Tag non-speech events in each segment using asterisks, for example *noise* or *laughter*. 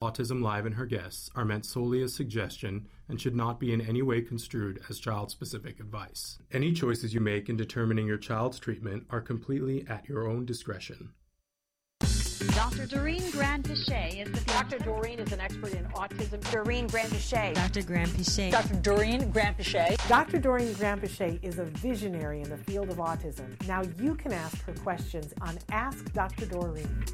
Autism Live and her guests are meant solely as suggestion and should not be in any way construed as child specific advice. Any choices you make in determining your child's treatment are completely at your own discretion. Dr. Doreen Granpeesheh is the Dr. Doreen is an expert in autism. Doreen Granpeesheh. Dr. Granpeesheh. Dr. Doreen Granpeesheh. Dr. Doreen Granpeesheh is a visionary in the field of autism. Now you can ask her questions on Ask Dr. Doreen.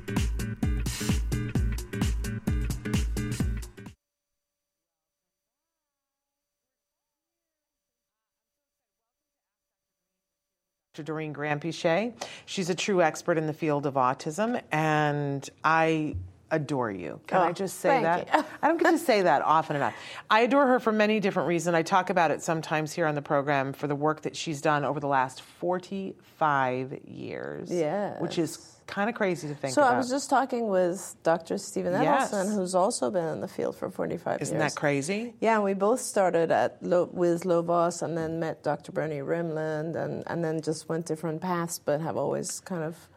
Dr. Doreen Granpeesheh. She's a true expert in the field of autism, and I adore you. Can Oh, I just say that? *laughs* I don't get to say that often enough. I adore her for many different reasons. I talk about it sometimes here on the program for the work that she's done over the last 45 years. Yes. Which is kind of crazy to think So about. I was just talking with Dr. Stephen Yes. Edelson, who's also been in the field for 45 Isn't years. that crazy? Yeah, and we both started at Lo- with Lovaas and then met Dr. Bernie Rimland and, and then just went different paths, but have always kind of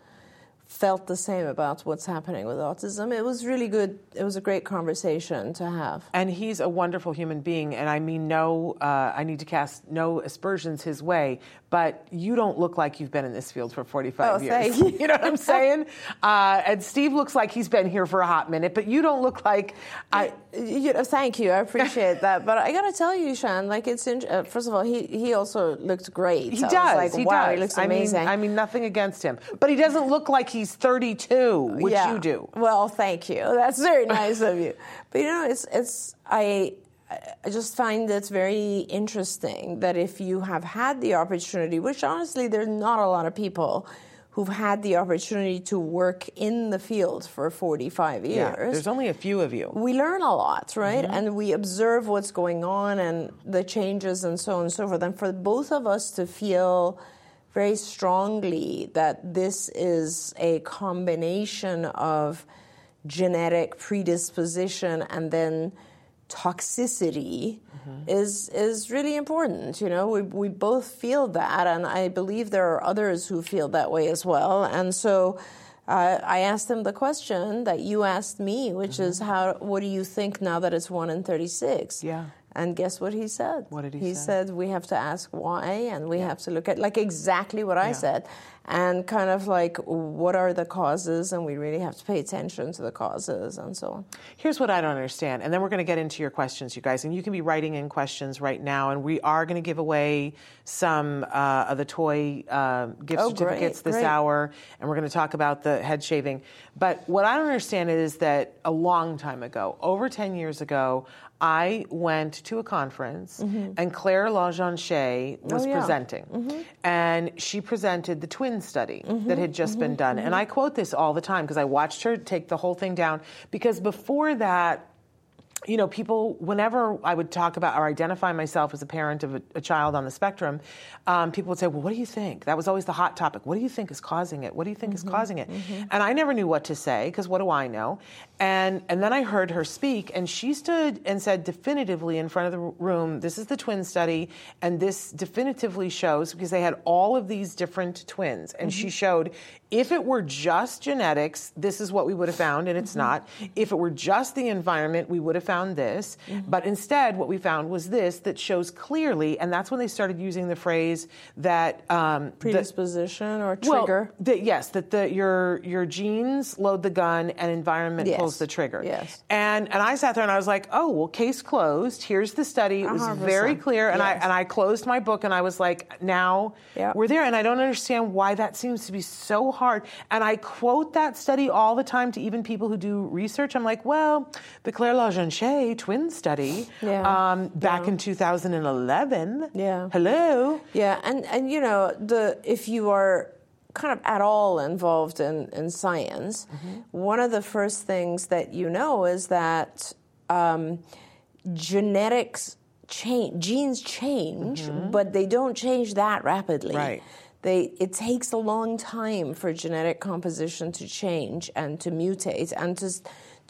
felt the same about what's happening with autism. It was really good. It was a great conversation to have. And he's a wonderful human being, and I mean no, uh, I need to cast no aspersions his way, but you don't look like you've been in this field for 45 Oh, years. thank you. *laughs* know what I'm saying? Uh, and Steve looks like he's been here for a hot minute, but you don't look like I. You know, thank you. I appreciate that. But I got to tell you, Sean, like it's in, uh, first of all, he he also looked great. He I was does. like, he wow, does. he looks I mean, amazing. I mean, nothing against him, but he doesn't look like he's 32, which yeah. you do. Well, thank you. That's very nice of you. *laughs* But you know, it's it's I I just find it very interesting that if you have had the opportunity, which honestly there's not a lot of people who've had the opportunity to work in the field for 45 years. Yeah, there's only a few of you. we learn a lot, right? Mm-hmm. And we observe what's going on and the changes and so on and so forth. And for both of us to feel very strongly that this is a combination of genetic predisposition and then toxicity is is really important. You know, we we both feel that, and I believe there are others who feel that way as well. And so, uh, I asked him the question that you asked me, which is how what do you think now that it's one in thirty six? Yeah. And guess what he said? What did he He say? said we have to ask why, and we have to look at like exactly what I said, and kind of like what are the causes, and we really have to pay attention to the causes and so on. Here's what I don't understand, and then we're going to get into your questions, you guys. And you can be writing in questions right now, and we are going to give away some uh, of the toy uh, gift Oh, certificates great, this great. hour, and we're going to talk about the head shaving. But what I don't understand is that a long time ago, over 10 years ago, I went to a conference, and Claire Lajonchere was Mm-hmm. Oh, yeah. Mm-hmm. presenting, and she presented the twin study mm-hmm. that had just been mm-hmm. done. And mm-hmm. I quote this all the time because I watched her take the whole thing down. Because before that, you know, people, whenever I would talk about or identify myself as a parent of a, a child on the spectrum, um, people would say, Well, what do you think? That was always the hot topic. What do you think is causing it? What do you think is mm-hmm. causing it? Mm-hmm. And I never knew what to say because what do I know? And, and then I heard her speak, and she stood and said definitively in front of the room, This is the twin study, and this definitively shows because they had all of these different twins, and she mm-hmm. showed if it were just genetics, this is what we would have found, and it's not. If it were just the environment, we would have found this. But instead, what we found was this that shows clearly, and that's when they started using the phrase that um, the- Predisposition or well, trigger. the- yes, that the your your genes load the gun and environment Yes. pulls the trigger. Yes. And and I sat there and I was like, oh well, case closed. Here's the study. It was 100%. very clear, and I and I closed my book and I was like, now Yeah. we're there. And I don't understand why that seems to be so hard. And I quote that study all the time to even people who do research. I'm like, well, the Claire Lajonchere twin study Yeah. um, back in 2011. Yeah. Hello. Yeah, and and you know the if you are kind of at all involved in in science, one of the first things that you know is that um, genetics change, genes change, but they don't change that rapidly. Right. They, it takes a long time for genetic composition to change and to mutate, and to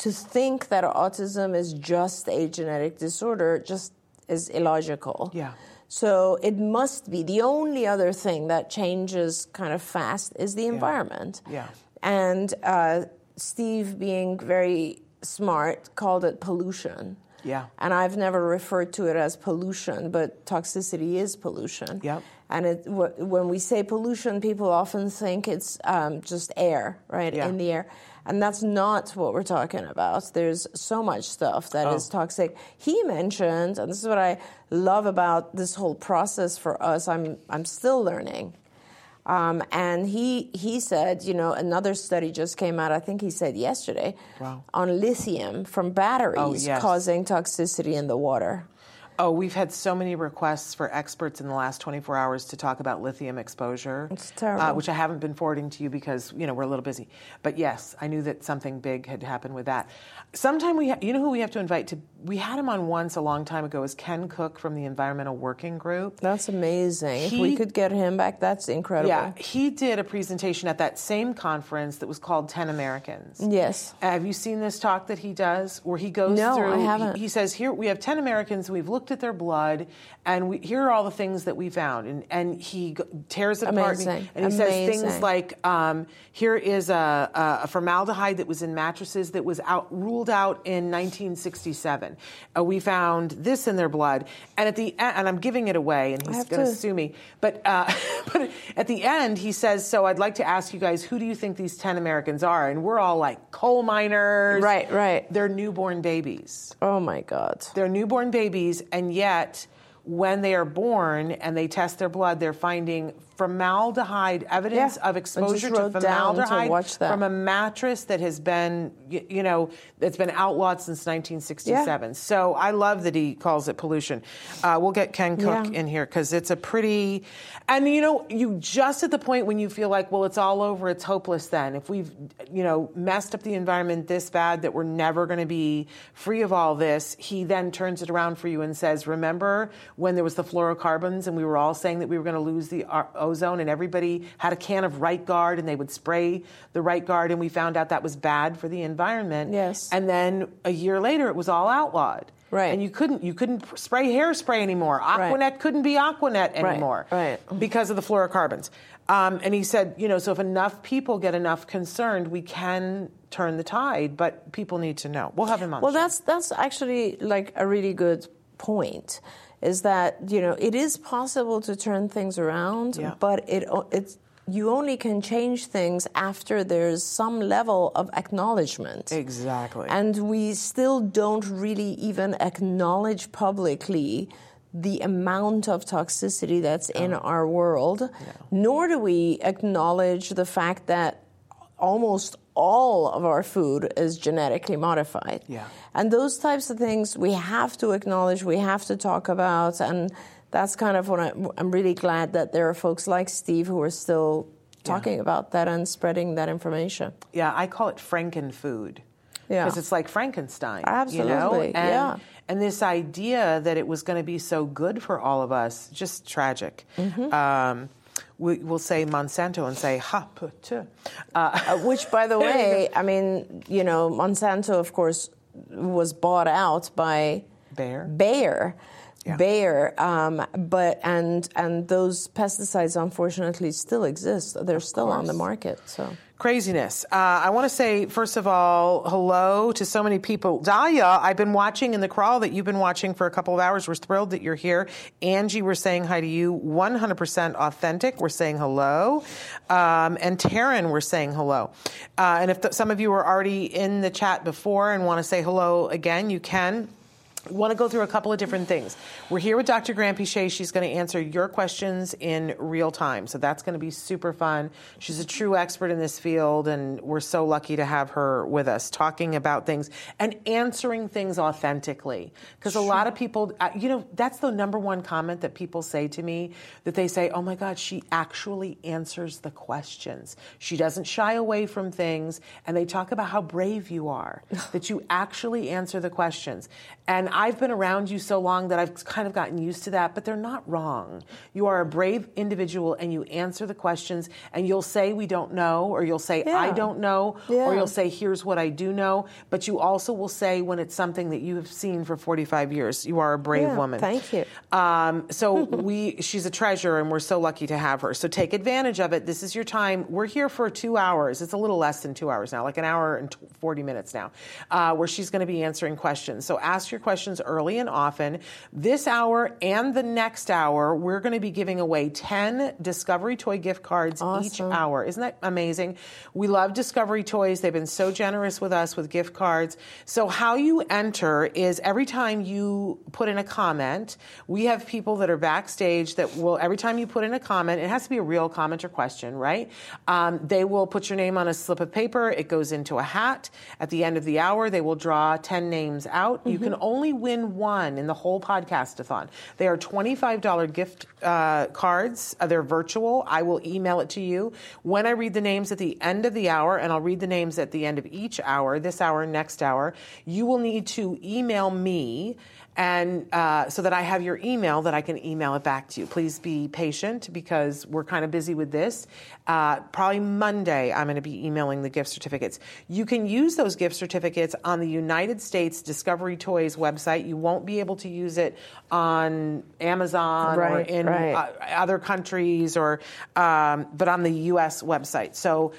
to think that autism is just a genetic disorder just is illogical. Yeah. So it must be the only other thing that changes kind of fast is the environment. Yeah. And uh, Steve being very smart called it pollution. Yeah. And I've never referred to it as pollution, but toxicity is pollution. Yep. And it, w- when we say pollution, people often think it's um, just air, right, Yeah. in the air. And that's not what we're talking about. There's so much stuff that is Oh. toxic. He mentioned, and this is what I love about this whole process for us. I'm I'm still learning. Um, and he he said, you know, another study just came out. I think he said yesterday Wow. on lithium from batteries Oh, yes. causing toxicity in the water. Oh, we've had so many requests for experts in the last 24 hours to talk about lithium exposure. It's terrible. Uh, which I haven't been forwarding to you because, you know, we're a little busy. But yes, I knew that something big had happened with that. Sometime we, ha- you know who we have to invite to, we had him on once a long time ago, is Ken Cook from the Environmental Working Group. That's amazing. if we could get him back, that's incredible. Yeah, he did a presentation at that same conference that was called 10 Americans. Yes. Have you seen this talk that he does where he goes No, through I haven't. He, he says here we have 10 Americans we've looked at their blood and we, here are all the things that we found and and he g- tears it apart and he- Amazing. and he says things like um, here is a, a, formaldehyde that was in mattresses that was out ruled out in 1967. Uh, we found this in their blood and at the end and I'm giving it away and he's going to sue me but uh, *laughs* but at the end he says so I'd like to ask you guys who do you think these 10 Americans are and we're all like coal miners Right, right. they're newborn babies. Oh my God. They're newborn babies, and yet when they are born and they test their blood, they're finding formaldehyde evidence Yeah, of exposure to to formaldehyde that. from a mattress that has been, y- you know, that's been outlawed since 1967. So I love that he calls it pollution. Uh, we'll get Ken Cook Yeah. in here because it's a pretty, and you know, you just at the point when you feel like, well, it's all over, it's hopeless. Then if we've, you know, messed up the environment this bad that we're never going to be free of all this, he then turns it around for you and says, remember when there was the fluorocarbons and we were all saying that we were going to lose the uh, ozone and everybody had a can of Right Guard and they would spray the Right Guard and we found out that was bad for the environment. Yes. And then a year later, it was all outlawed. Right. And you couldn't you couldn't spray hairspray anymore. Aquanet couldn't be Aquanet anymore right. *laughs* because of the fluorocarbons. Um, and he said, you know, so if enough people get enough concerned, we can turn the tide, but people need to know. We'll have him on. Well, that's that's actually like a really good point. Is that you know it is possible to turn things around, Yeah. but it it's you only can change things after there's some level of acknowledgement. Exactly. And we still don't really even acknowledge publicly the amount of toxicity that's in our world, nor do we acknowledge the fact that almost all of our food is genetically modified. Yeah. And those types of things we have to acknowledge, we have to talk about, and that's kind of what I, I'm really glad that there are folks like Steve who are still talking about that and spreading that information. yeah, I call it Frankenfood. Yeah. Because it's like Frankenstein. You know? Absolutely, And, yeah. and this idea that it was going to be so good for all of us, just tragic. Mm-hmm. Um, we, we'll say Monsanto and say, ha, put. Uh, Uh, *laughs* which, by the way, I mean, you know, Monsanto, of course, was bought out by Bayer. Bayer. Yeah. Bayer, um, but and and those pesticides unfortunately still exist. They're still on the market. So Craziness. Uh, I want to say, first of all, hello to so many people. Dahlia, I've been watching in the crawl that you've been watching for a couple of hours. We're thrilled that you're here. Angie, we're saying hi to you. 100% authentic. We're saying hello. Um, and Taryn, we're saying hello. Uh, and if th- some of you were already in the chat before and want to say hello again, you can want to go through a couple of different things. We're here with Dr. Granpeesheh. She's going to answer your questions in real time. So that's going to be super fun. She's a true expert in this field, and we're so lucky to have her with us talking about things and answering things authentically. Because a lot of people, you know, that's the number one comment that people say to me that they say, oh my God, she actually answers the questions. She doesn't shy away from things, and they talk about how brave you are, *laughs* that you actually answer the questions. And I've been around you so long that I've kind of gotten used to that, but they're not wrong. You are a brave individual and you answer the questions and you'll say we don't know or you'll say I don't know Yeah. or you'll say here's what I do know, but you also will say when it's something that you have seen for 45 years. You are a brave Yeah, woman. thank you. Um, so *laughs* we, she's a treasure, and we're so lucky to have her. So take advantage of it. This is your time. We're here for two hours. It's a little less than two hours now, like an hour and tw- forty minutes now, uh, where she's going to be answering questions. So ask your questions early and often. This hour and the next hour, we're going to be giving away ten Discovery Toy gift cards each hour. Isn't that amazing? We love Discovery Toys. They've been so generous with us with gift cards. So how you enter is every time you put in a comment, we have people that are backstage that will every time you put in a comment, it has to be a real comment or question, right? Um, they will put your name on a slip of paper. It goes into a hat. At the end of the hour, they will draw ten names out. You can only win one in the whole podcastathon. They are twenty-five dollar gift uh, cards. Uh, they're virtual. I will email it to you when I read the names at the end of the hour, and I'll read the names at the end of each hour. This hour, next hour. You will need to email me and uh, so that I have your email that I can email it back to you. Please be patient because we're kind of busy with this. Uh, probably Monday, I'm going to be emailing the gift certificates. You can use those gift certificates on the United States Discovery Toys website. You won't be able to use it on Amazon or in right. uh, other countries or, um, but on the U.S. website. So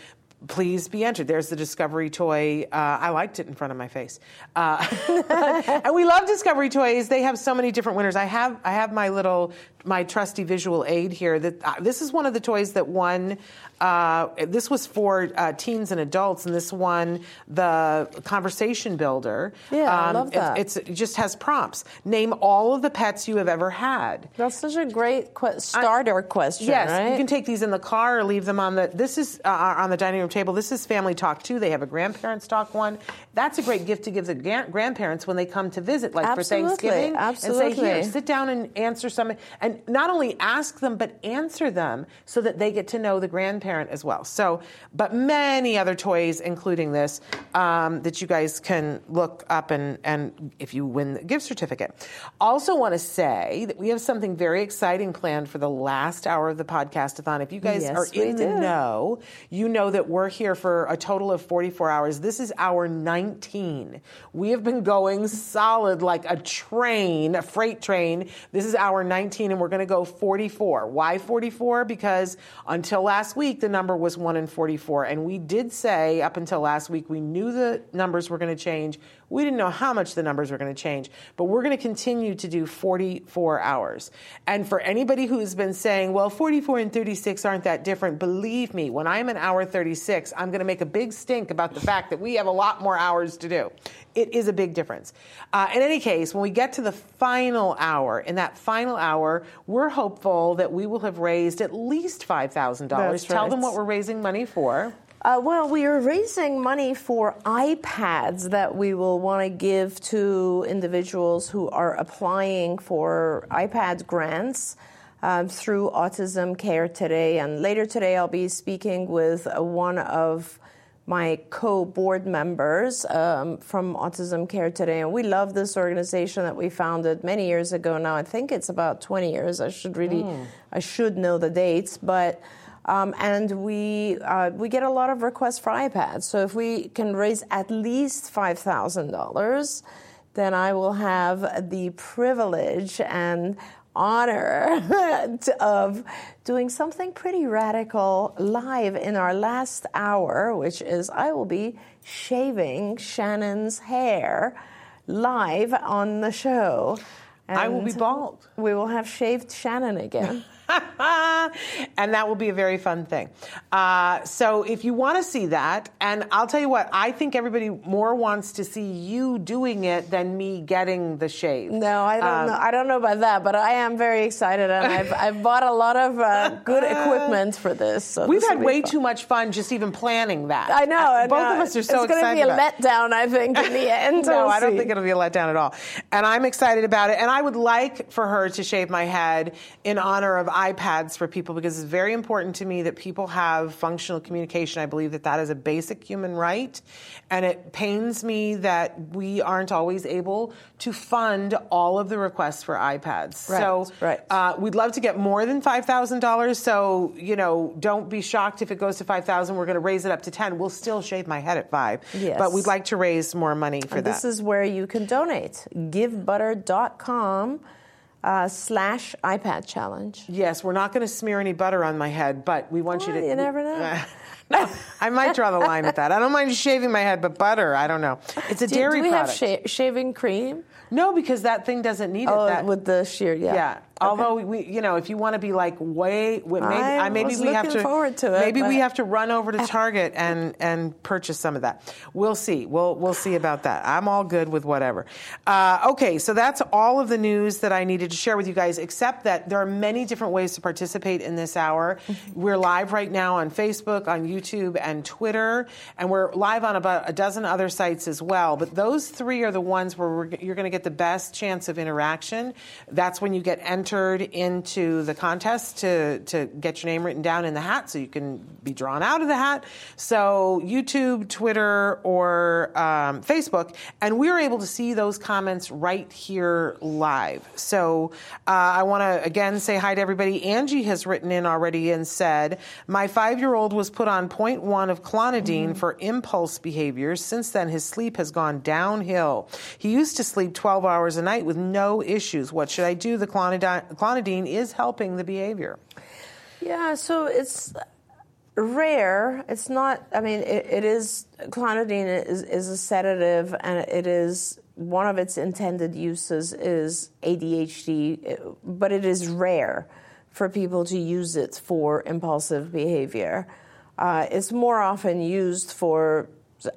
please be entered. There's the Discovery toy. Uh, I liked it in front of my face, uh, *laughs* and we love Discovery toys. They have so many different winners. I have I have my little my trusty visual aid here. That uh, this is one of the toys that won. Uh, this was for uh, teens and adults, and this won the conversation builder. Um, Yeah, I love it- that. it's, it just has prompts. Name all of the pets you have ever had. That's such a great que- starter question, Yes, right? you can take these in the car or leave them on the. This is uh, on the dining room table. This is family talk too. They have a grandparents talk one. That's a great gift to give the gran- grandparents when they come to visit, like for Absolutely, Thanksgiving, and say, absolutely. "Here, sit down and answer some." And not only ask them, but answer them so that they get to know the grandparent as well. So, but many other toys, including this, um, that you guys can look up and and if you win the gift certificate. Also, want to say that we have something very exciting planned for the last hour of the podcastathon. If you guys Yes, are in the know, you know that we're here for a total of 44 hours. This is hour 19. We have been going solid like a train, a freight train. This is hour 19, and we're going to go 44. Why 44? Because until last week, the number was 1 in 44. And we did say up until last week, we knew the numbers were going to change. We didn't know how much the numbers were going to change, but we're going to continue to do 44 hours. And for anybody who's been saying, well, 44 and 36 aren't that different, believe me, when I'm an hour 36, I'm going to make a big stink about the fact that we have a lot more hours to do. It is a big difference. Uh, in any case, when we get to the final hour, in that final hour, we're hopeful that we will have raised at least $5,000. That's Tell them what we're raising money for. Uh, well, we are raising money for iPads that we will want to give to individuals who are applying for iPad grants um, through Autism Care today. And later today, I'll be speaking with uh, one of my co-board members um, from Autism Care Today, and we love this organization that we founded many years ago. Now I think it's about 20 years. I should really, I should know the dates, but um, and we uh, we get a lot of requests for iPads. So if we can raise at least five thousand dollars, then I will have the privilege and honor *laughs* of doing something pretty radical live in our last hour, which is I will be shaving Shannon's hair live on the show. And I will be bald. We will have shaved Shannon again. *laughs* *laughs* and that will be a very fun thing. Uh, so if you want to see that, and I'll tell you what, I think everybody more wants to see you doing it than me getting the shave. No, I don't Um, know. I don't know about that, but I am very excited, and I've, *laughs* I've bought a lot of uh, good equipment for this. So We've this had way fun. too much fun just even planning that. I know. I Both know. of us are so It's going to be a letdown, I think, in the *laughs* end. No, We'll I don't see. think it'll be a letdown at all. And I'm excited about it. And I would like for her to shave my head in honor of iPads for people because it's very important to me that people have functional communication. I believe that that is a basic human right. And it pains me that we aren't always able to fund all of the requests for iPads. Right, so right. Uh, we'd love to get more than $5,000. So, you know, don't be shocked if it goes to 5000 We're going to raise it up to 10 We'll still shave my head at 5 Yes. But we'd like to raise more money for And that. this is where you can donate. Givebutter.com uh, slash iPad challenge. Yes, we're not going to smear any butter on my head, but we want you to. you never know. *laughs* no, I might draw the line at that. I don't mind shaving my head, but butter, I don't know. It's a Do, dairy do we product. have sha- shaving cream? no, because that thing doesn't need it. Oh, that, with the sheer, yeah. yeah. Although we, you know, if you want to be like way, maybe I maybe we have to, forward to it, maybe we have to run over to Target and and purchase some of that. We'll see. We'll we'll see about that. I'm all good with whatever. Uh, okay, so that's all of the news that I needed to share with you guys. Except that there are many different ways to participate in this hour. Mm-hmm. We're live right now on Facebook, on YouTube, and Twitter, and we're live on about a dozen other sites as well. But those three are the ones where we're, you're going to get the best chance of interaction. That's when you get entered into the contest to, to get your name written down in the hat so you can be drawn out of the hat. So, YouTube, Twitter, or um, Facebook. And we're able to see those comments right here live. So, uh, I want to again say hi to everybody. Angie has written in already and said, My five year old was put on point one of clonidine for impulse behaviors. Since then, his sleep has gone downhill. He used to sleep 12 hours a night with no issues. What should I do? The clonidine, clonidine is helping the behavior. Yeah, so it's rare. It's not, I mean, it, it is, clonidine is, is a sedative and it is, one of its intended uses is ADHD, but it is rare for people to use it for impulsive behavior. Uh, it's more often used for,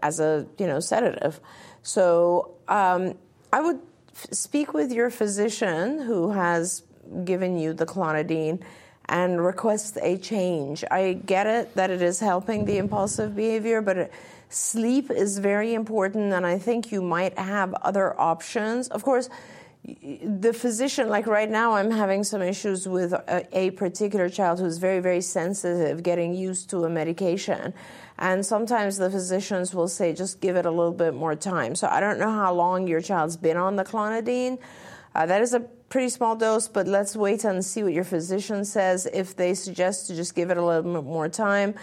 as a, you know, sedative. So um, I would f- speak with your physician who has given you the clonidine and request a change. I get it that it is helping the impulsive behavior, but sleep is very important, and I think you might have other options. Of course, the physician, like right now, I'm having some issues with a, a particular child who's very, very sensitive, getting used to a medication. And sometimes the physicians will say, just give it a little bit more time. So I don't know how long your child's been on the clonidine. Uh, that is a pretty small dose, but let's wait and see what your physician says. If they suggest to just give it a little bit more time,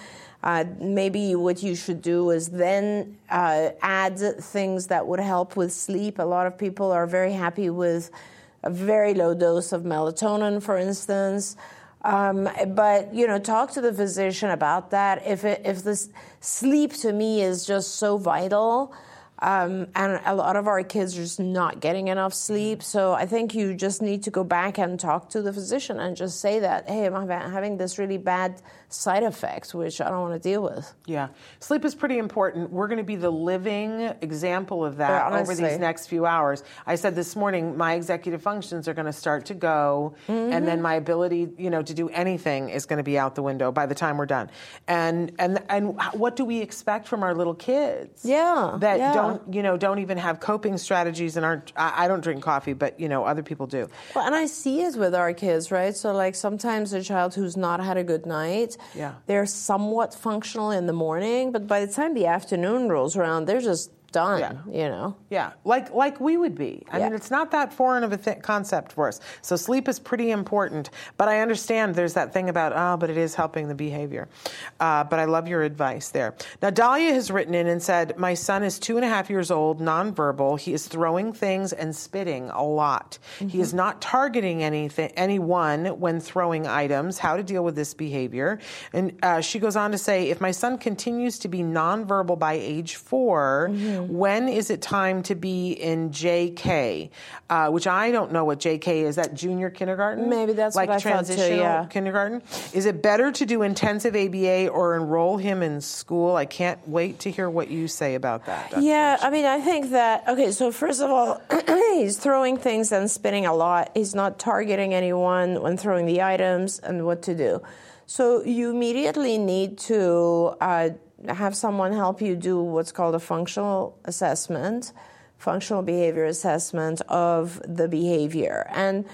uh, maybe what you should do is then uh, add things that would help with sleep. A lot of people are very happy with a very low dose of melatonin, for instance. Um, but you know, talk to the physician about that. If it, if this sleep to me is just so vital, um, and a lot of our kids are just not getting enough sleep. So I think you just need to go back and talk to the physician and just say that, hey, I'm having- having this really bad side effects, which I don't want to deal with. Yeah. Sleep is pretty important. We're going to be the living example of that over these next few hours. I said this morning my executive functions are going to start to go and Mm-hmm. then my ability, you know, to do anything is going to be out the window by the time we're done. And and and what do we expect from our little kids? Yeah, That yeah. don't, you know, don't even have coping strategies and aren't I, I don't drink coffee, but you know, other people do. Well, and I see it with our kids, right? So, like, sometimes a child who's not had a good night, Yeah. they're somewhat functional in the morning, but by the time the afternoon rolls around, they're just done, Yeah. you know? Yeah, like like we would be. I mean, it's not that foreign of a th- concept for us. So sleep is pretty important. But I understand there's that thing about oh, but it is helping the behavior. Uh, but I love your advice there. Now Dahlia has written in and said, my son is two and a half years old, nonverbal. He is throwing things and spitting a lot. He is not targeting anything anyone when throwing items. How to deal with this behavior? And uh, she goes on to say, if my son continues to be nonverbal by age 4 when is it time to be in JK? Uh, which I don't know what JK is. That junior kindergarten? Maybe that's like what I thought too, transitional yeah. kindergarten. Is it better to do intensive ABA or enroll him in school? I can't wait to hear what you say about that. Dr. Yeah, I mean, I think that, okay, so first of all, *clears throat* he's throwing things and spinning a lot. He's not targeting anyone when throwing the items and what to do. So you immediately need to uh, have someone help you do what's called a functional assessment, functional behavior assessment of the behavior. And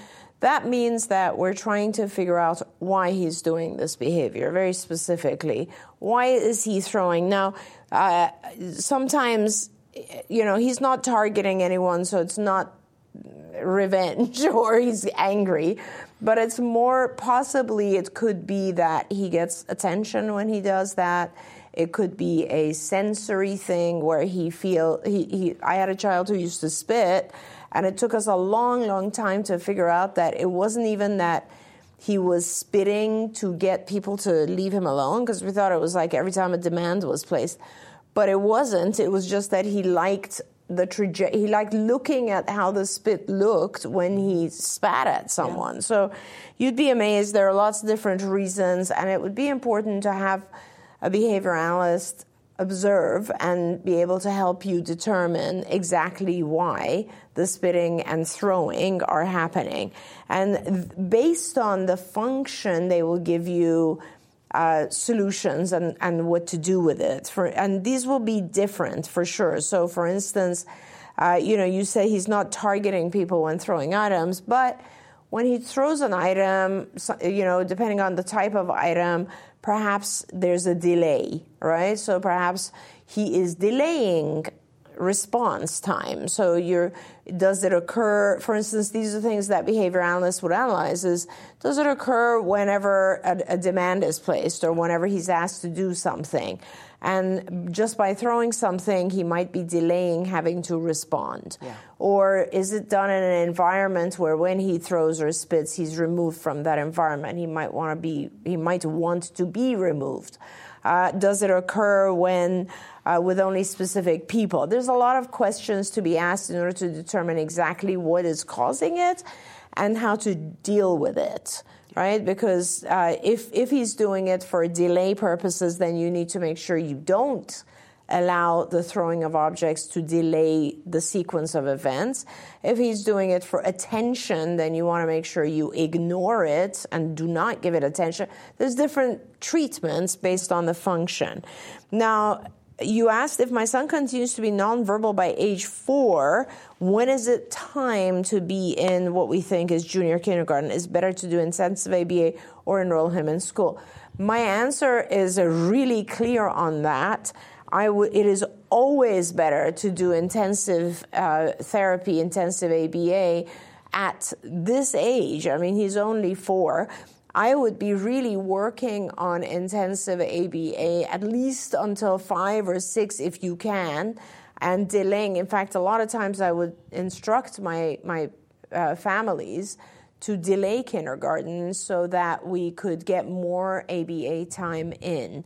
that means that we're trying to figure out why he's doing this behavior very specifically. Why is he throwing? Now, uh, sometimes, you know, he's not targeting anyone, so it's not revenge *laughs* or he's angry, but it's more possibly it could be that he gets attention when he does that. It could be a sensory thing where he feel he, he I had a child who used to spit and it took us a long long time to figure out that it wasn't even that he was spitting to get people to leave him alone because we thought it was like every time a demand was placed but it wasn't it was just that he liked the trajectory. He liked looking at how the spit looked when he spat at someone. Yeah. So you'd be amazed. There are lots of different reasons, and it would be important to have a behavior analyst observe and be able to help you determine exactly why the spitting and throwing are happening. And based on the function, they will give you uh, solutions and, and what to do with it. For, and these will be different for sure. So, for instance, uh, you know, you say he's not targeting people when throwing items, but when he throws an item, you know, depending on the type of item, perhaps there's a delay, right? So perhaps he is delaying response time. So you're, does it occur, for instance, these are things that behavior analysts would analyze is, does it occur whenever a, a demand is placed or whenever he's asked to do something? And just by throwing something, he might be delaying having to respond. Yeah. Or is it done in an environment where when he throws or spits, he's removed from that environment? He might want to be, he might want to be removed. Uh, does it occur when uh, with only specific people? There's a lot of questions to be asked in order to determine exactly what is causing it and how to deal with it right? Because uh, if if he's doing it for delay purposes, then you need to make sure you don't allow the throwing of objects to delay the sequence of events. If he's doing it for attention, then you want to make sure you ignore it and do not give it attention. There's different treatments based on the function. Now, you asked if my son continues to be nonverbal by age four, when is it time to be in what we think is junior kindergarten? Is better to do intensive ABA or enroll him in school? My answer is really clear on that. I w- it is always better to do intensive uh, therapy, intensive ABA at this age. I mean, he's only four. I would be really working on intensive ABA at least until five or six if you can, and delaying. In fact, a lot of times I would instruct my my uh, families to delay kindergarten so that we could get more ABA time in.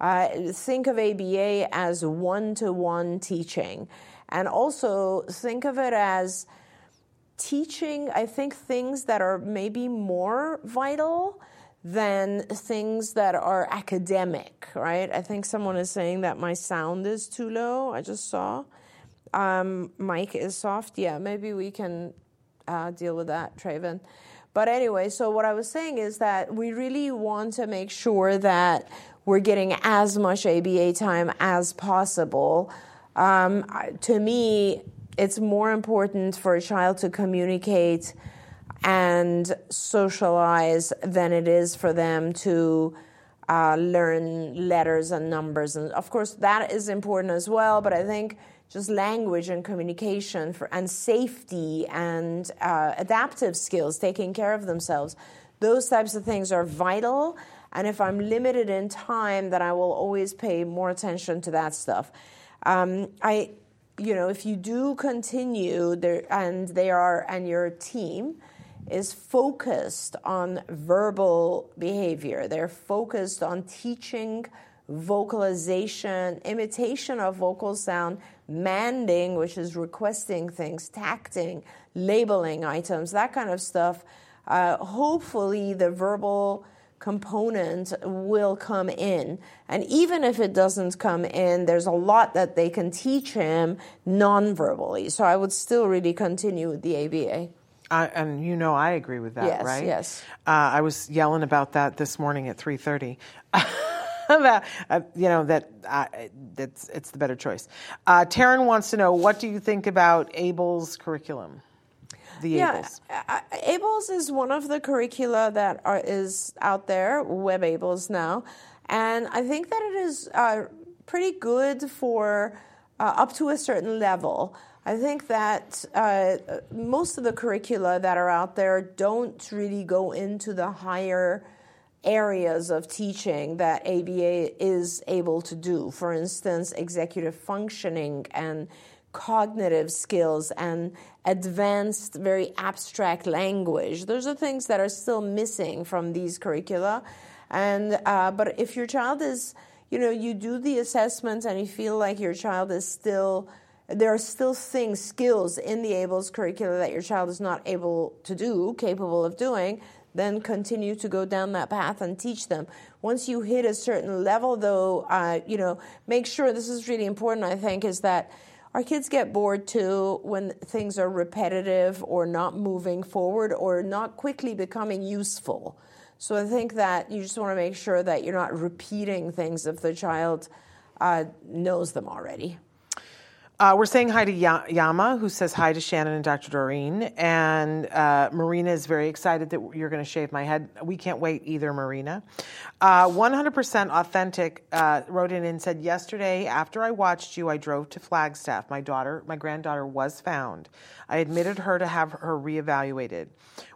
Uh, think of ABA as one to one teaching. And also think of it as teaching, I think, things that are maybe more vital than things that are academic, right? I think someone is saying that my sound is too low. I just saw. Um, mic is soft. Yeah, maybe we can uh, deal with that, Traven. But anyway, so what I was saying is that we really want to make sure that we're getting as much ABA time as possible. Um, to me, it's more important for a child to communicate and socialize than it is for them to uh, learn letters and numbers. And of course, that is important as well, but I think just language and communication for, and safety and uh, adaptive skills, taking care of themselves, those types of things are vital and if I'm limited in time, then I will always pay more attention to that stuff. Um, I, you know, if you do continue there, and they are, and your team is focused on verbal behavior, they're focused on teaching vocalization, imitation of vocal sound, manding, which is requesting things, tacting, labeling items, that kind of stuff. Uh, hopefully, the verbal component will come in. And even if it doesn't come in, there's a lot that they can teach him non-verbally. So I would still really continue with the ABA. Uh, and you know, I agree with that, yes, right? Yes. Uh, I was yelling about that this morning at 3:30. *laughs* about, uh, you know that uh, it's, it's the better choice. Uh, Taryn wants to know what do you think about ABLLS curriculum? The yeah, ABLLS? uh, ABLLS is one of the curricula that are, is out there, Web ABLLS now, and I think that it is uh, pretty good for uh, up to a certain level. I think that uh, most of the curricula that are out there don't really go into the higher areas of teaching that ABA is able to do. For instance, executive functioning and cognitive skills and advanced, very abstract language. Those are things that are still missing from these curricula. And uh, but if your child is, you know, you do the assessments and you feel like your child is still there are still things, skills in the ABLLS curricula that your child is not able to do, capable of doing, then continue to go down that path and teach them. Once you hit a certain level, though, uh, you know, make sure this is really important, I think, is that our kids get bored too when things are repetitive or not moving forward or not quickly becoming useful. So I think that you just want to make sure that you're not repeating things if the child uh, knows them already. Uh, we're saying hi to ya- Yama, who says hi to Shannon and Dr. Doreen. And uh, Marina is very excited that you're going to shave my head. We can't wait either, Marina. Uh, 100% Authentic uh, wrote in and said, Yesterday, after I watched you, I drove to Flagstaff. My daughter, my granddaughter, was found. I admitted her to have her reevaluated.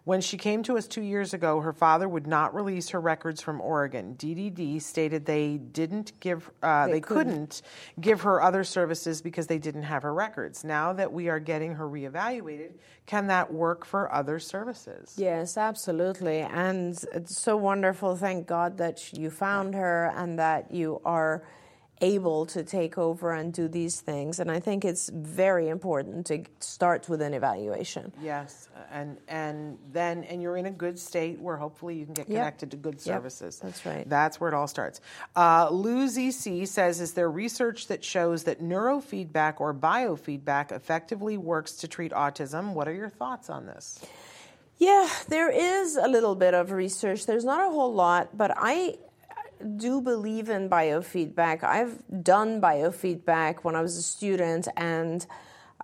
When she came to us two years ago, her father would not release her records from Oregon. DDD stated they didn't give, uh, they, they couldn't. couldn't give her other services because they didn't have her records. Now that we are getting her reevaluated, can that work for other services? Yes, absolutely. And it's so wonderful. Thank God that you found her and that you are able to take over and do these things. And I think it's very important to start with an evaluation. Yes, and and then and you're in a good state where hopefully you can get connected yep. to good services. Yep. That's right. That's where it all starts. Uh, Lou ZC says, is there research that shows that neurofeedback or biofeedback effectively works to treat autism? What are your thoughts on this? Yeah, there is a little bit of research. There's not a whole lot, but I do believe in biofeedback. I've done biofeedback when I was a student, and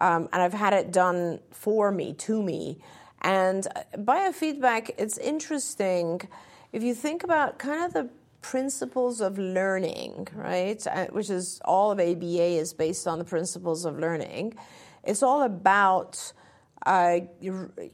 um, and I've had it done for me, to me. And biofeedback, it's interesting if you think about kind of the principles of learning, right? Uh, which is all of ABA is based on the principles of learning. It's all about uh,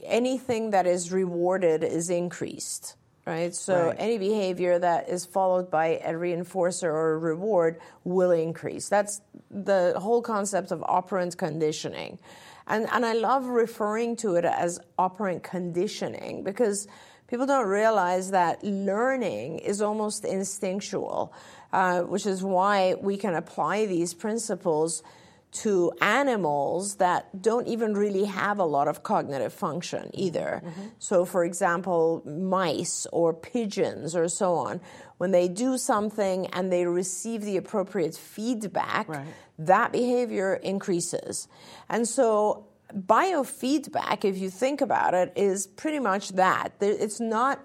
anything that is rewarded is increased right? So right. any behavior that is followed by a reinforcer or a reward will increase. That's the whole concept of operant conditioning. And, and I love referring to it as operant conditioning because people don't realize that learning is almost instinctual, uh, which is why we can apply these principles to animals that don't even really have a lot of cognitive function either. Mm-hmm. So, for example, mice or pigeons or so on, when they do something and they receive the appropriate feedback, right. that behavior increases. And so, biofeedback, if you think about it, is pretty much that. It's not.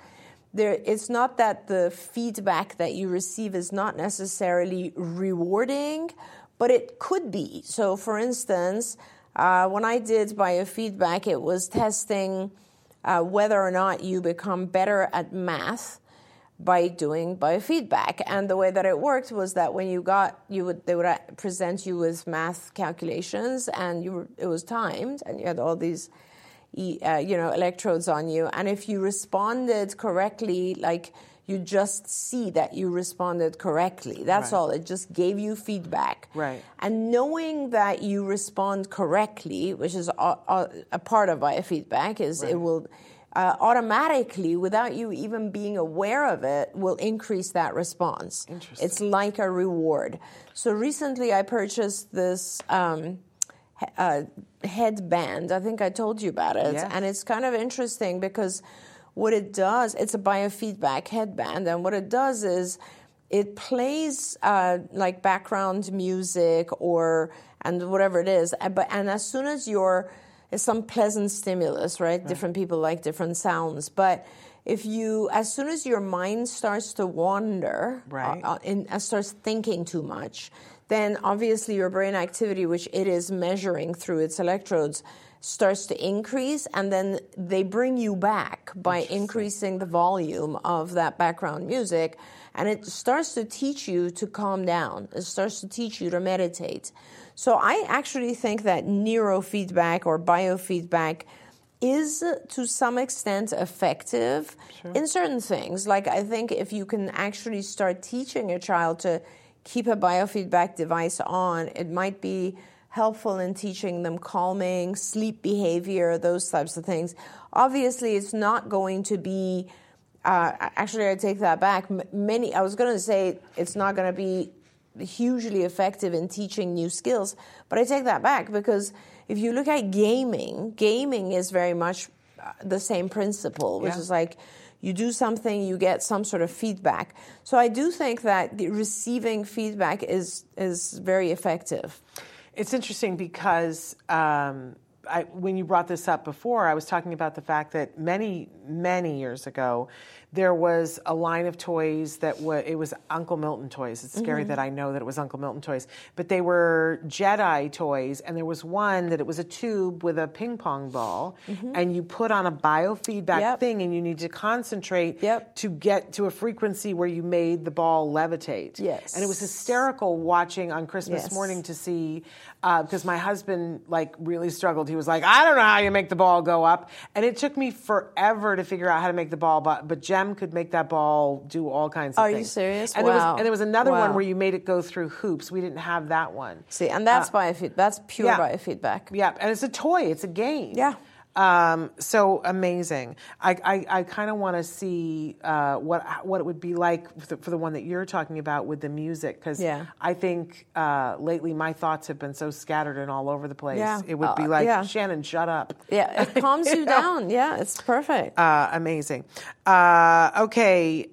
There, it's not that the feedback that you receive is not necessarily rewarding, but it could be. So, for instance, uh, when I did biofeedback, it was testing uh, whether or not you become better at math by doing biofeedback. And the way that it worked was that when you got, you would they would uh, present you with math calculations, and you were, it was timed, and you had all these. Uh, you know, electrodes on you, and if you responded correctly, like you just see that you responded correctly. That's right. all. It just gave you feedback. Right. And knowing that you respond correctly, which is a, a, a part of biofeedback, is right. it will uh, automatically, without you even being aware of it, will increase that response. Interesting. It's like a reward. So recently, I purchased this. Um, uh, headband. I think I told you about it. Yes. And it's kind of interesting because what it does, it's a biofeedback headband, and what it does is it plays uh, like background music or and whatever it is. But and as soon as you're some pleasant stimulus, right? right? Different people like different sounds, but if you as soon as your mind starts to wander right. uh, and uh, starts thinking too much then obviously your brain activity which it is measuring through its electrodes starts to increase, and then they bring you back by increasing the volume of that background music. And it starts to teach you to calm down. It starts to teach you to meditate. So I actually think that neurofeedback or biofeedback is to some extent effective in certain things. Like I think if you can actually start teaching a child to keep a biofeedback device on, it might be helpful in teaching them calming, sleep behavior, those types of things. Obviously, it's not going to be. Uh, actually, I take that back. Many. I was going to say it's not going to be hugely effective in teaching new skills, but I take that back because if you look at gaming, gaming is very much uh, the same principle, which Yeah. is like you do something, you get some sort of feedback. So I do think that the receiving feedback is is very effective. It's interesting because um, I, when you brought this up before, I was talking about the fact that many, many years ago, there was a line of toys that was it was Uncle Milton toys. It's scary Mm-hmm. that I know that it was Uncle Milton toys, but they were Jedi toys, and there was one that it was a tube with a ping pong ball, and you put on a biofeedback Mm-hmm. Yep. thing, and you need to concentrate Yep. to get to a frequency where you made the ball levitate. Yes. and it was hysterical watching on Christmas Yes. morning to see because my husband like really struggled. He was like, I don't know how you make the ball go up, and it took me forever to figure out how to make the ball. But but Could make that ball do all kinds of things. Are you serious? And there was Wow. and there was another one where you made it go through hoops. We didn't have that one. See, and that's uh, biofeedback. That's pure yeah. biofeedback. Yeah, and it's a toy. It's a game. Yeah. Um, so amazing. I, I, I kind of want to see uh, what what it would be like for the, for the one that you're talking about with the music because Yeah. I think uh, lately my thoughts have been so scattered and all over the place. Yeah. It would be Uh, like yeah. Shannon, shut up. Yeah, it *laughs* calms you down. Yeah, it's perfect. Uh, amazing. Uh, okay.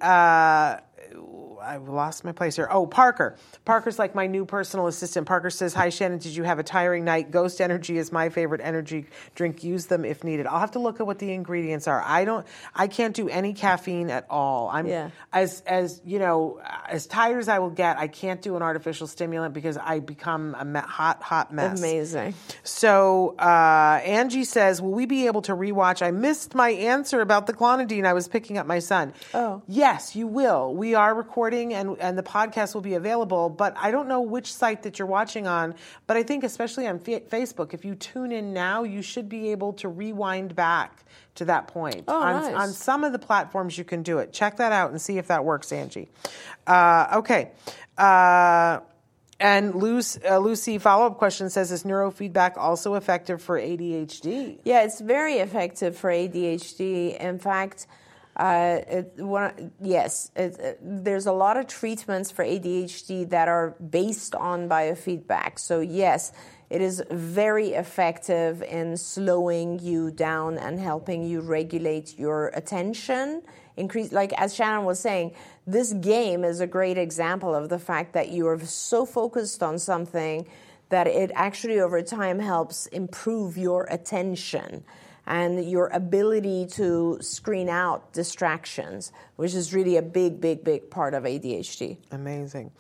I've lost my place here. Oh, Parker. Parker's like my new personal assistant. Parker says, Hi, Shannon. Did you have a tiring night? Ghost Energy is my favorite energy drink. Use them if needed. I'll have to look at what the ingredients are. I don't, I can't do any caffeine at all. I'm, Yeah. as, as, you know, as tired as I will get, I can't do an artificial stimulant because I become a me- hot, hot mess. Amazing. So uh, Angie says, "Will we be able to rewatch?" I missed my answer about the clonidine. I was picking up my son. Oh. yes, you will. We are recording, and and the podcast will be available. But I don't know which site that you're watching on. But I think, especially on Fa- Facebook, if you tune in now, you should be able to rewind back to that point. Oh, on, nice. on some of the platforms, you can do it. Check that out and see if that works, Angie. Uh, okay. Uh, and Lucy, uh, Lucy follow up question says, is neurofeedback also effective for ADHD? Yeah, it's very effective for ADHD. In fact, uh, it, one, yes, it, it- there's a lot of treatments for ADHD that are based on biofeedback. So, yes, it is very effective in slowing you down and helping you regulate your attention. Increase, like as Shannon was saying, this game is a great example of the fact that you are so focused on something that it actually over time helps improve your attention and your ability to screen out distractions, which is really a big, big, big part of ADHD. Amazing.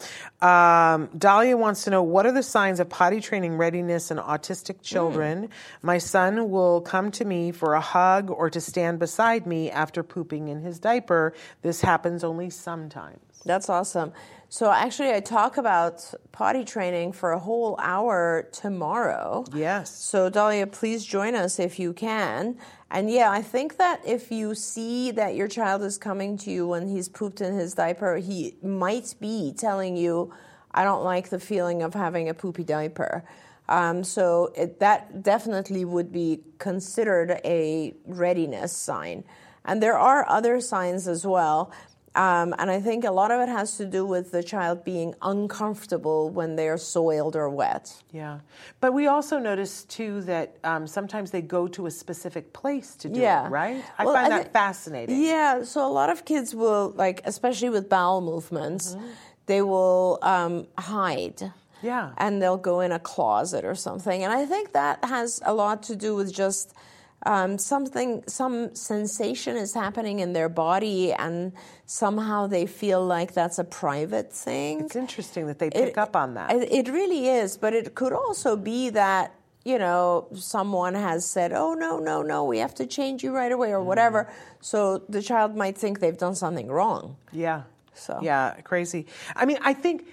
Um, Dahlia wants to know what are the signs of potty training readiness in autistic children? My son will come to me for a hug or to stand beside me after pooping in his diaper. This happens only sometimes. That's awesome. So actually, I talk about potty training for a whole hour tomorrow. Yes. So Dahlia, please join us if you can. And yeah, I think that if you see that your child is coming to you when he's pooped in his diaper, he might be telling you, "I don't like the feeling of having a poopy diaper." Um, so it, that definitely would be considered a readiness sign. And there are other signs as well. Um, and I think a lot of it has to do with the child being uncomfortable when they're soiled or wet. Yeah. But we also notice, too, that um, sometimes they go to a specific place to do Yeah. it, right? I Well, find I that thi- fascinating. Yeah, so a lot of kids will, like, especially with bowel movements, they will um, hide. Yeah. And they'll go in a closet or something. And I think that has a lot to do with just um, something, some sensation is happening in their body, and somehow they feel like that's a private thing. It's interesting that they pick It- up on that. It, it really is, but it could also be that you know, someone has said, oh, no, no, no, we have to change you right away or whatever. So the child might think they've done something wrong. Yeah. So- yeah, crazy. I mean, I think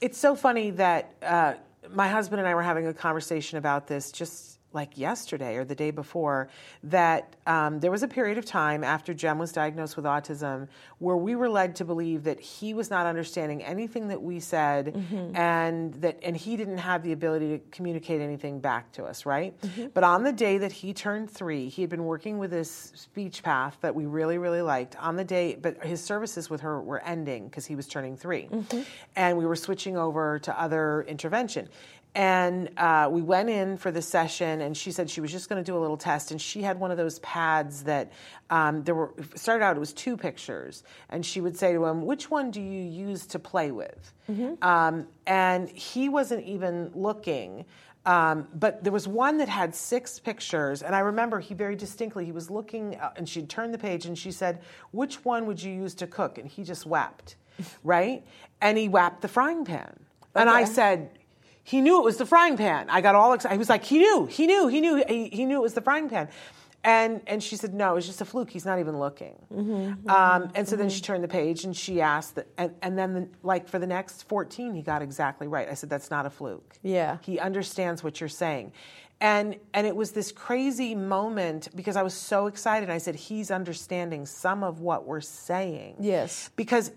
it's so funny that uh, my husband and I were having a conversation about this just like yesterday or the day before that um, there was a period of time after Jem was diagnosed with autism where we were led to believe that he was not understanding anything that we said mm-hmm. and that and he didn't have the ability to communicate anything back to us, right? Mm-hmm. But on the day that he turned three, he had been working with this speech path that we really, really liked. On the day, but his services with her were ending because he was turning 3 mm-hmm. and we were switching over to other intervention. And uh, we went in for the session, and she said she was just going to do a little test. And she had one of those pads that um, there were started out. It was two pictures, and she would say to him, "Which one do you use to play with?" Um, and he wasn't even looking. Um, but there was one that had six pictures, and I remember he very distinctly. He was looking, uh, and she'd turned the page, and she said, "Which one would you use to cook?" And he just wept, *laughs* right? And he wept the frying pan, and I said, he knew it was the frying pan. I got all excited. He was like, he knew, he knew, he knew, he, he knew it was the frying pan. And, and she said, no, it was just a fluke. He's not even looking. um, and so then she turned the page and she asked, that, and, and then the, like for the next 14, he got exactly right. I said, that's not a fluke. Yeah. He understands what you're saying. And, and it was this crazy moment because I was so excited. I said, he's understanding some of what we're saying Yes. because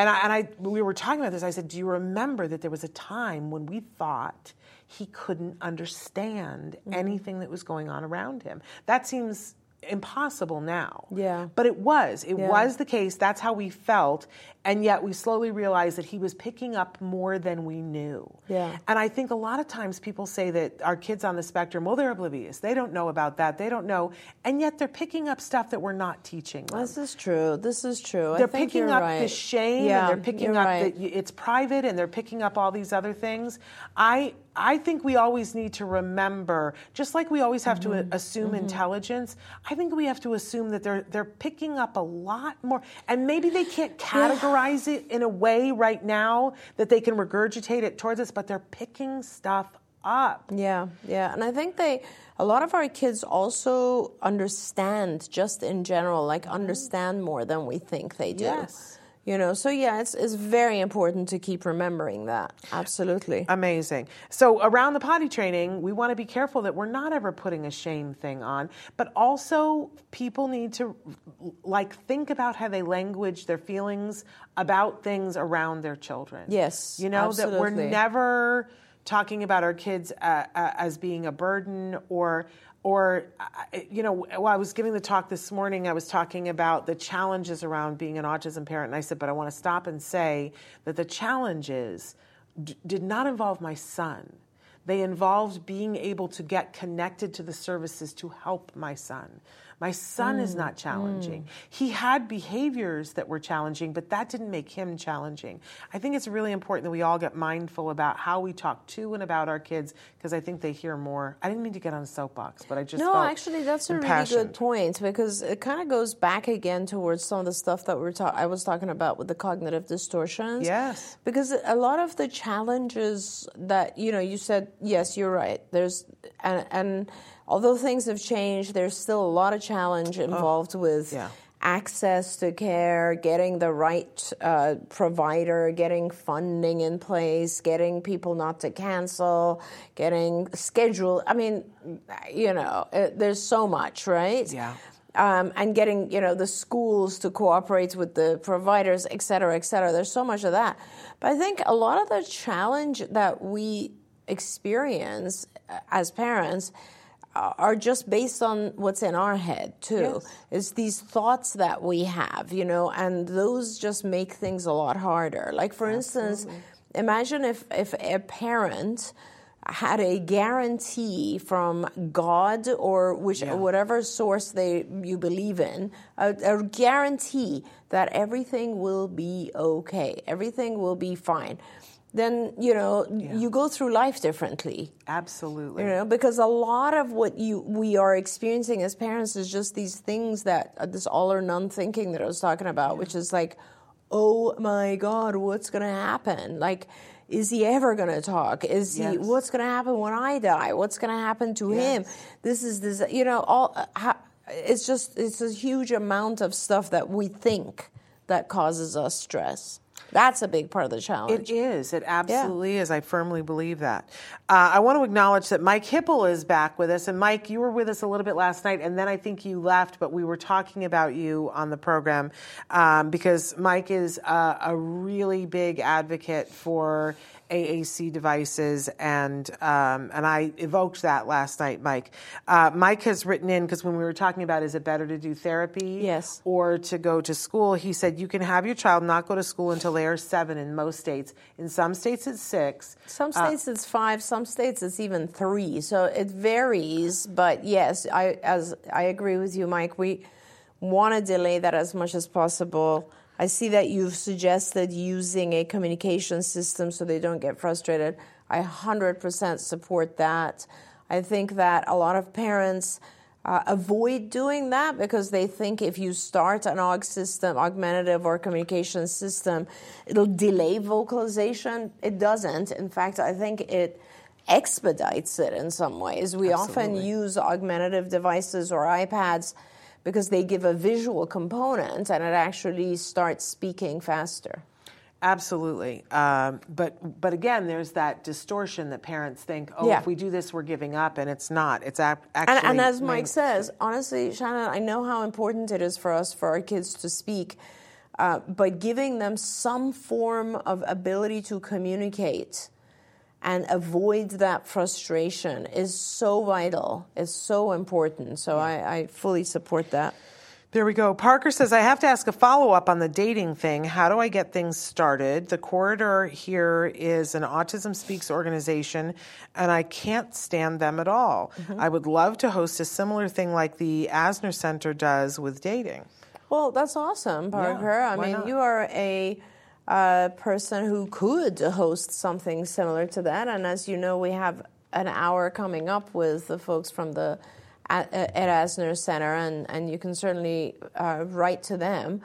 and I, and I we were talking about this i said do you remember that there was a time when we thought he couldn't understand Mm-hmm. anything that was going on around him that seems impossible now Yeah. but it was it Yeah. was the case that's how we felt and yet we slowly realized that he was picking up more than we knew Yeah. and i think a lot of times people say that our kids on the spectrum well they're oblivious they don't know about that they don't know and yet they're picking up stuff that we're not teaching them This is true. This is true. They're think picking up right. the shame Yeah, and they're picking up right. that it's private and they're picking up all these other things i i think we always need to remember just like we always have Mm-hmm. to assume intelligence i think we have to assume that they're they're picking up a lot more and maybe they can't categorize it in a way right now that they can regurgitate it towards us but they're picking stuff up Yeah, yeah. And I think they, a lot of our kids also understand just in general, like understand more than we think they do. Yes. You know, so yeah, it's, it's very important to keep remembering that. Absolutely. Amazing. So around the potty training, we want to be careful that we're not ever putting a shame thing on, but also people need to like think about how they language their feelings about things around their children. Yes, You know that we're never talking about our kids uh, uh, as being a burden or or you know while I was giving the talk this morning I was talking about the challenges around being an autism parent and I said but I want to stop and say that the challenges d- did not involve my son. They involved being able to get connected to the services to help my son my son is not mm, mm. challenging. He had behaviors that were challenging, but that didn't make him challenging. I think it's really important that we all get mindful about how we talk to and about our kids because I think they hear more. I didn't mean to get on a soapbox, but I just No, actually, that's a really good point because it kind of goes back again towards some of the stuff that we're ta- I was talking about with the cognitive distortions. Yes. because a lot of the challenges that you know, you said yes, you're right. There's and and although things have changed, there's still a lot of challenge involved with. Oh, yeah. Access to care, getting the right uh, provider, getting funding in place, getting people not to cancel, getting schedule. I mean, you know, it, there's so much, right? Yeah. Um, and getting you know the schools to cooperate with the providers, et cetera, et cetera. There's so much of that, but I think a lot of the challenge that we experience uh, as parents uh, are just based on what's in our head too. Yes. It's these thoughts that we have, you know, and those just make things a lot harder. Like for instance, imagine if if a parent had a guarantee from God or which whatever source they you believe in, a, a guarantee that everything will be okay, everything will be fine. Then you know you go through life differently. Absolutely. You know, because a lot of what you we are experiencing as parents is just these things that uh, this all or none thinking that I was talking about, which is like, oh my God, what's going to happen? Like, is he ever going to talk? Is he? What's going to happen when I die? What's going to happen to him? This is this. You know, all. Uh, how, it's just it's a huge amount of stuff that we think that causes us stress. That's a big part of the challenge. It is. It absolutely is. I firmly believe that. Uh, I want to acknowledge that Mike Hipple is back with us. And Mike, you were with us a little bit last night, and then I think you left, but we were talking about you on the program um, because Mike is uh, a really big advocate for AAC devices, and um, and I evoked that last night, Mike. Uh, Mike has written in because when we were talking about is it better to do therapy, Yes. or to go to school, he said you can have your child not go to school until they are seven in most states. In some states, it's six. Some states it's five, some states it's even three. So it varies. But yes, I as I agree with you, Mike. We want to delay that as much as possible. I see that you've suggested using a communication system so they don't get frustrated. I 100% support that. I think that a lot of parents uh, avoid doing that because they think if you start an AUG system, augmentative or communication system, it'll delay vocalization. It doesn't. In fact, I think it expedites it in some ways. We often use augmentative devices or iPads because they give a visual component and it actually starts speaking faster. Absolutely, um, but but again, there's that distortion that parents think, oh, Yeah. if we do this, we're giving up, and it's not. It's ap- actually. And, and as Mike says, honestly, Shannon, I know how important it is for us, for our kids to speak, uh, but giving them some form of ability to communicate and avoid that frustration is so vital, is so important. So I, I fully support that. There we go. Parker says, I have to ask a follow up on the dating thing. How do I get things started? The corridor here is an Autism Speaks organization, and I can't stand them at all. Mm-hmm. I would love to host a similar thing like the Asner Center does with dating. Well, that's awesome, Parker. I mean, not? you are a uh, person who could host something similar to that. And as you know, we have an hour coming up with the folks from the at, at Asner Center, and, and you can certainly uh, write to them.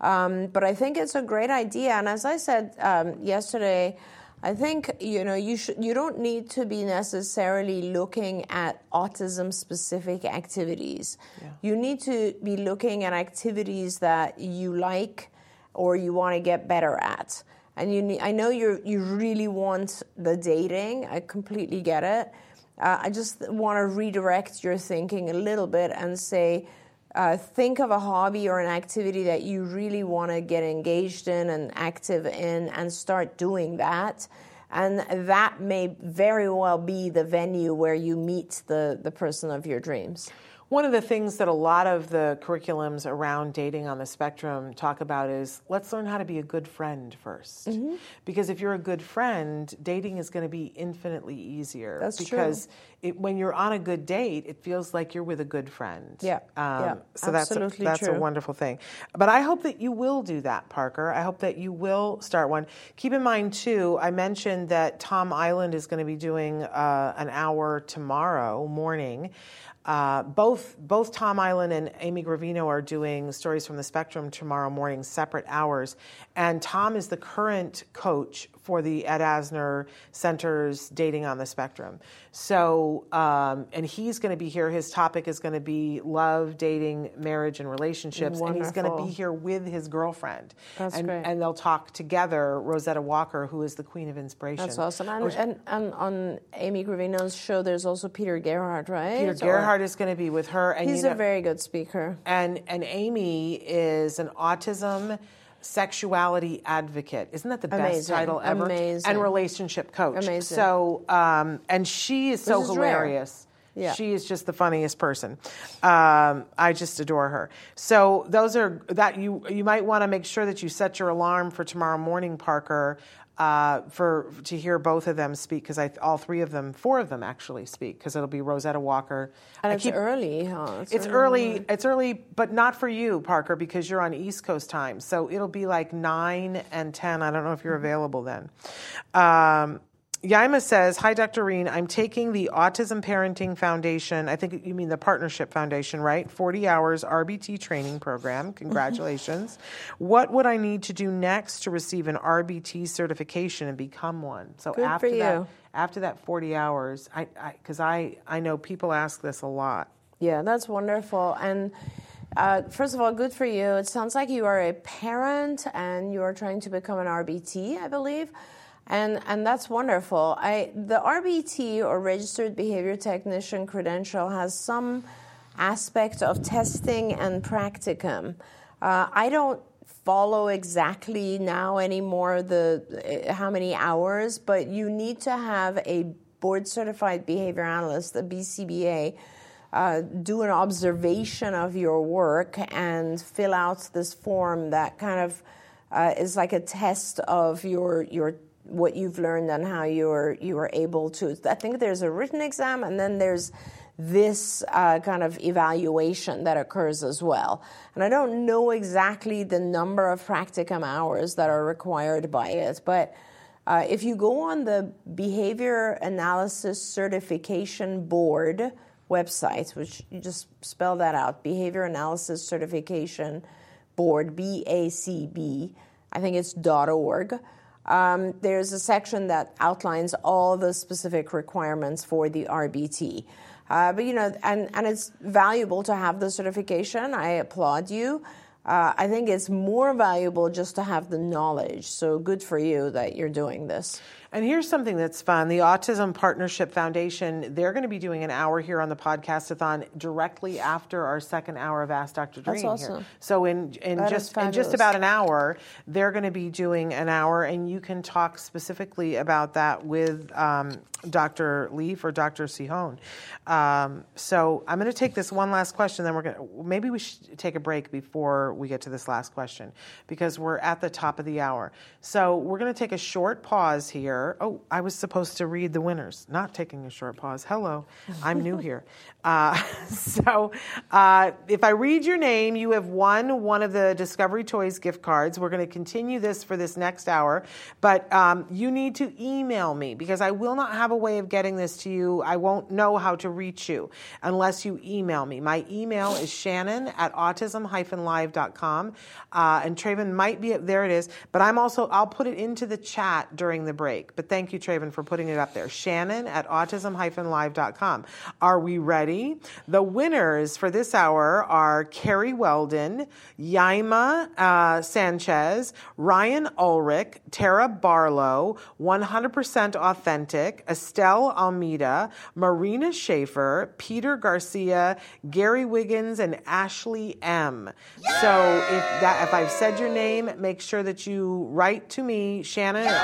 Um, but I think it's a great idea. And as I said um, yesterday, I think you know you should you don't need to be necessarily looking at autism specific activities. You need to be looking at activities that you like or you want to get better at. And you need, I know you you really want the dating. I completely get it. Uh, I just want to redirect your thinking a little bit and say, uh, think of a hobby or an activity that you really want to get engaged in and active in and start doing that. And that may very well be the venue where you meet the, the person of your dreams. One of the things that a lot of the curriculums around dating on the spectrum talk about is let's learn how to be a good friend 1st Mm-hmm. Because if you're a good friend, dating is going to be infinitely easier. That's true. because It, when you're on a good date, it feels like you're with a good friend. Um, Yeah, yeah, so that's a, absolutely that's a wonderful thing. But I hope that you will do that, Parker. I hope that you will start one. Keep in mind too, I mentioned that Tom Iland is going to be doing uh, an hour tomorrow morning. Uh, both both Tom Iland and Amy Gravino are doing stories from the spectrum tomorrow morning, separate hours. And Tom is the current coach for the Ed Asner Center's Dating on the Spectrum. So, um, and he's going to be here. His topic is going to be love, dating, marriage, and relationships. And he's going to be here with his girlfriend. That's and, great. And they'll talk together. Rosetta Walker, who is the queen of inspiration. That's awesome. And, and, and on Amy Gravino's show, there's also Peter Gerhardt, right? Peter Gerhardt is going to be with her. And He's you know, a very good speaker. and and Amy is an autism sexuality advocate. Isn't that the best title ever? Amazing. And relationship coach. Amazing. So um, and she is so is rare. hilarious. Yeah. She is just the funniest person. Um, I just adore her. So those are that you you might want to make sure that you set your alarm for tomorrow morning, Parker, uh, for to hear both of them speak because I all three of them, four of them actually speak because it'll be Rosetta Walker. And I it's keep- early, huh? it's early. It's early, but not for you, Parker, because you're on East Coast time. So it'll be like nine and ten. I don't know if you're available then. Um, Yaima says, Hi, Dr. Reen. I'm taking the Autism Parenting Foundation. I think you mean the Partnership Foundation, right? 40 hours RBT training program. Congratulations. what would I need to do next to receive an RBT certification and become one? So Good after for that, after that 40 hours, I because I, I, know people ask this a lot. Yeah, that's wonderful. And uh, first of all, good for you. It sounds like you are a parent and you are trying to become an RBT, I believe. And, and that's wonderful. I, the RBT or registered behavior technician credential has some aspect of testing and practicum. Uh, I don't follow exactly now anymore the uh, how many hours, but you need to have a board certified behavior analyst, a BCBA, uh, do an observation of your work and fill out this form that kind of uh, is like a test of your your what you've learned and how you're you are able to. I think there's a written exam and then there's this uh, kind of evaluation that occurs as well. And I don't know exactly the number of practicum hours that are required by it, but uh, if you go on the Behavior Analysis Certification Board website, which you just spell that out, Behavior Analysis Certification Board, B A C B, I think it's dot .org. Um, there's a section that outlines all the specific requirements for the RBT. Uh, but you know, and, and it's valuable to have the certification. I applaud you. Uh, I think it's more valuable just to have the knowledge. So good for you that you're doing this. And here's something that's fun. The Autism Partnership Foundation, they're going to be doing an hour here on the podcastathon directly after our second hour of Ask Dr. Doreen That's awesome. here. So in in That just in just about an hour, they're going to be doing an hour and you can talk specifically about that with um, Dr. Leaf or Dr. Cihon. Um, so I'm going to take this one last question, then we're going to maybe we should take a break before we get to this last question because we're at the top of the hour. So we're going to take a short pause here. Oh, I was supposed to read the winners, not taking a short pause. Hello, I'm new *laughs* here. Uh, *laughs* so uh, if I read your name, you have won one of the Discovery Toys gift cards. We're going to continue this for this next hour, but um, you need to email me because I will not have a way of getting this to you. I won't know how to reach you unless you email me. My email is shannon at autism-live.com. Uh, and Traven might be, there it is, but I'm also, I'll put it into the chat during the break. But thank you, Traven, for putting it up there. Shannon at autism-live.com. Are we ready? The winners for this hour are Carrie Weldon, Yaima uh, Sanchez, Ryan Ulrich, Tara Barlow, 100% Authentic, Estelle Almeida, Marina Schaefer, Peter Garcia, Gary Wiggins, and Ashley M. So if that if I've said your name, make sure that you write to me, Shannon at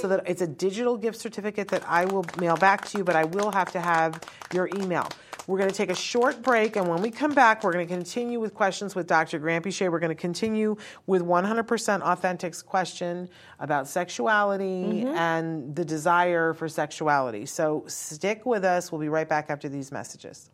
so that it's a digital gift certificate that I will mail back to you, but I will have to have your email. We're going to take a short break, and when we come back, we're going to continue with questions with Dr. Granpeesheh. We're going to continue with 100% Authentic's question about sexuality mm-hmm. and the desire for sexuality. So stick with us. We'll be right back after these messages.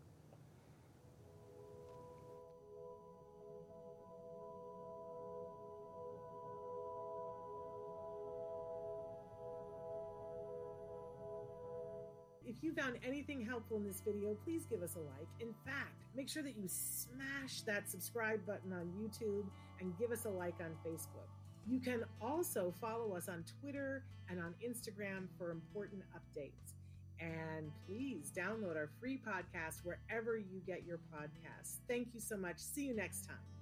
You found anything helpful in this video, please give us a like. In fact, make sure that you smash that subscribe button on YouTube and give us a like on Facebook. You can also follow us on Twitter and on Instagram for important updates. And please download our free podcast wherever you get your podcasts. Thank you so much. See you next time.